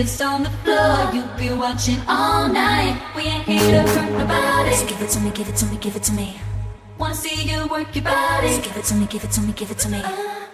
it's on the floor, you'll be watching all night. We ain't here to hurt nobody. So give it to me, give it to me, give it to me. Wanna see you work your body. So give it to me, give it to me, give it to me. Uh.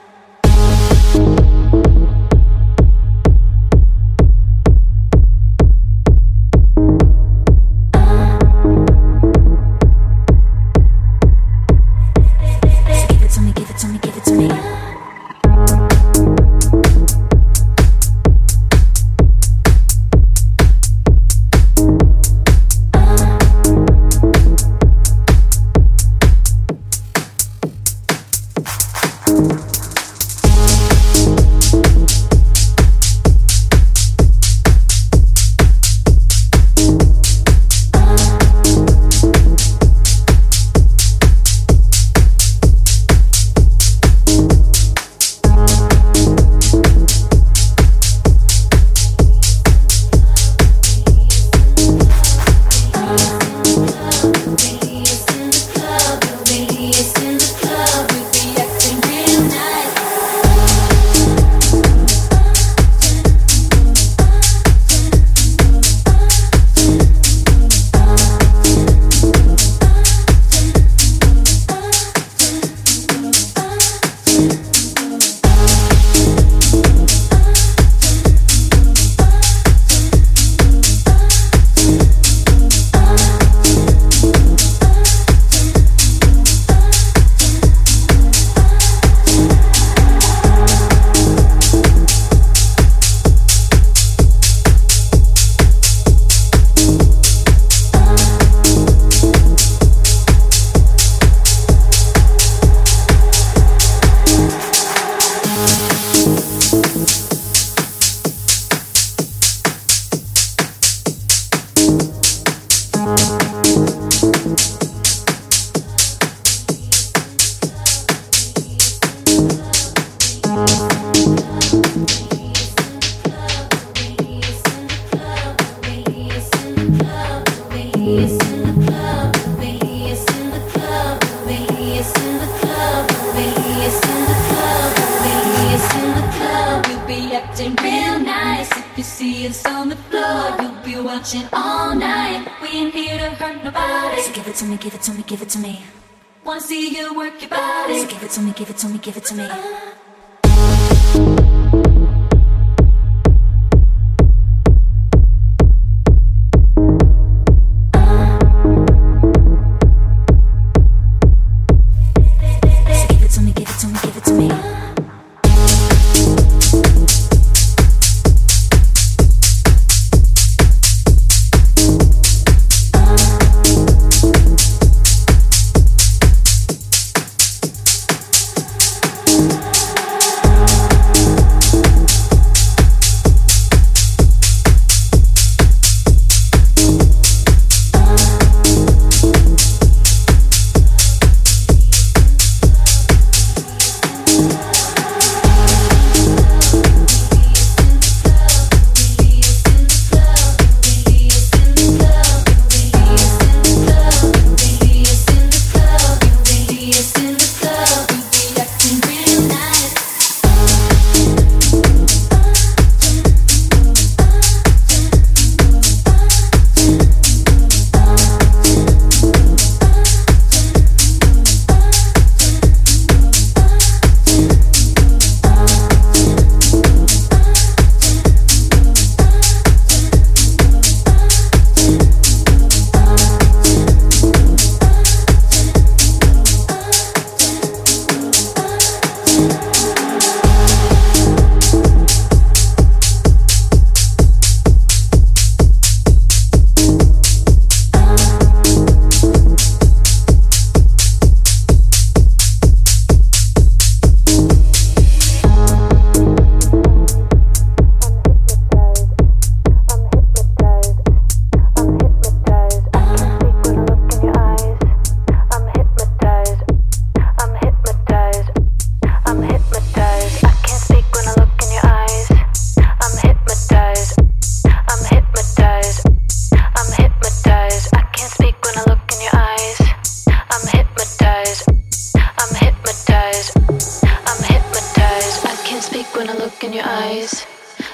when I look in your eyes.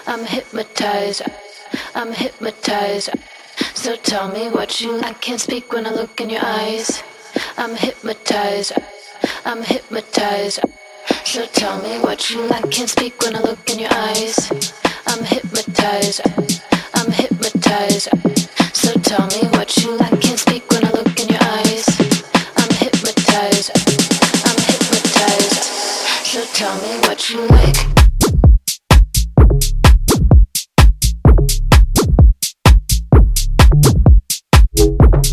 I'm hypnotized. I'm hypnotized. So tell me what you. I can't speak when I look in your eyes. I'm hypnotized. I'm hypnotized. So tell me what you. I can't speak when I look in your eyes. I'm hypnotized. I'm hypnotized. So tell me what you. I can't speak when I look in your eyes. I'm hypnotized. I'm hypnotized. So tell me what you like. you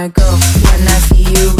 wanna go. When I see you,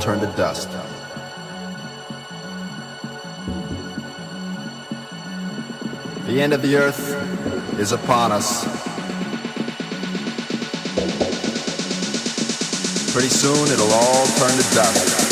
turn to dust. The end of the earth is upon us. Pretty soon it'll all turn to dust.